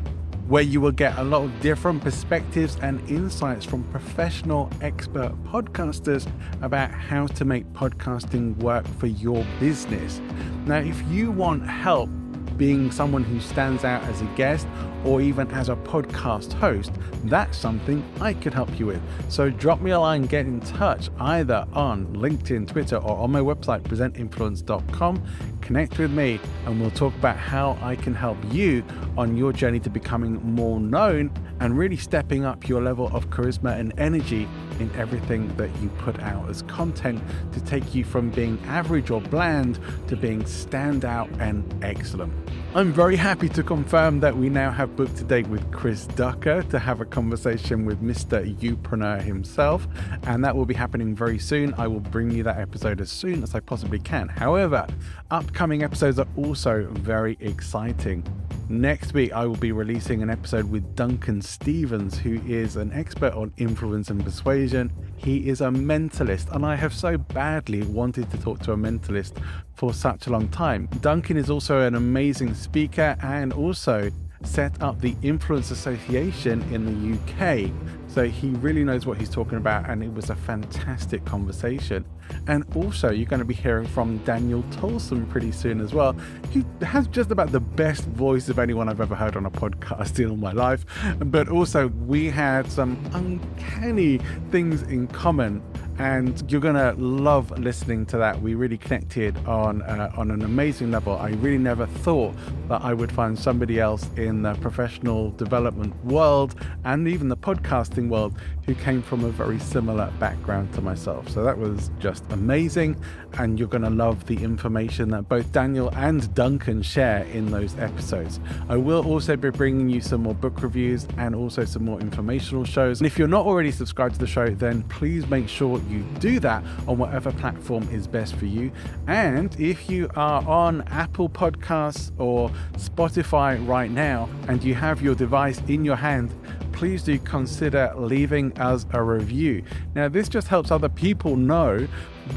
where you will get a lot of different perspectives and insights from professional expert podcasters about how to make podcasting work for your business. Now, if you want help being someone who stands out as a guest or even as a podcast host, that's something I could help you with. So drop me a line, get in touch either on LinkedIn, Twitter, or on my website, presentinfluence.com. Connect with me and we'll talk about how I can help you on your journey to becoming more known and really stepping up your level of charisma and energy in everything that you put out as content to take you from being average or bland to being standout and excellent. I'm very happy to confirm that we now have booked a date with Chris Ducker to have a conversation with Mr. Youpreneur himself, and that will be happening very soon. I will bring you that episode as soon as I possibly can. However, upcoming episodes are also very exciting. Next week, I will be releasing an episode with Duncan Stevens, who is an expert on influence and persuasion. He is a mentalist, and I have so badly wanted to talk to a mentalist for such a long time. Duncan is also an amazing speaker and also set up the Influence Association in the UK. So he really knows what he's talking about, and it was a fantastic conversation. And also, you're going to be hearing from Daniel Tolson pretty soon as well. He has just about the best voice of anyone I've ever heard on a podcast [laughs] in all my life. But also, we had some uncanny things in common and you're gonna love listening to that. We really connected on uh, on an amazing level. I really never thought that I would find somebody else in the professional development world and even the podcasting world who came from a very similar background to myself. So that was just amazing, and you're gonna love the information that both Daniel and Duncan share in those episodes. I will also be bringing you some more book reviews and also some more informational shows. And if you're not already subscribed to the show, then please make sure you do that on whatever platform is best for you. And if you are on Apple Podcasts or Spotify right now and you have your device in your hand, please do consider leaving us a review. Now, this just helps other people know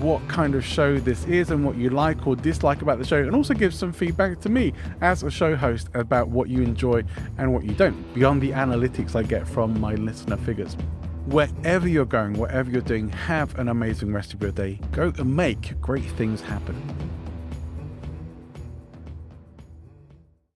what kind of show this is and what you like or dislike about the show, and also gives some feedback to me as a show host about what you enjoy and what you don't, beyond the analytics I get from my listener figures. Wherever you're going, whatever you're doing, have an amazing rest of your day. Go and make great things happen.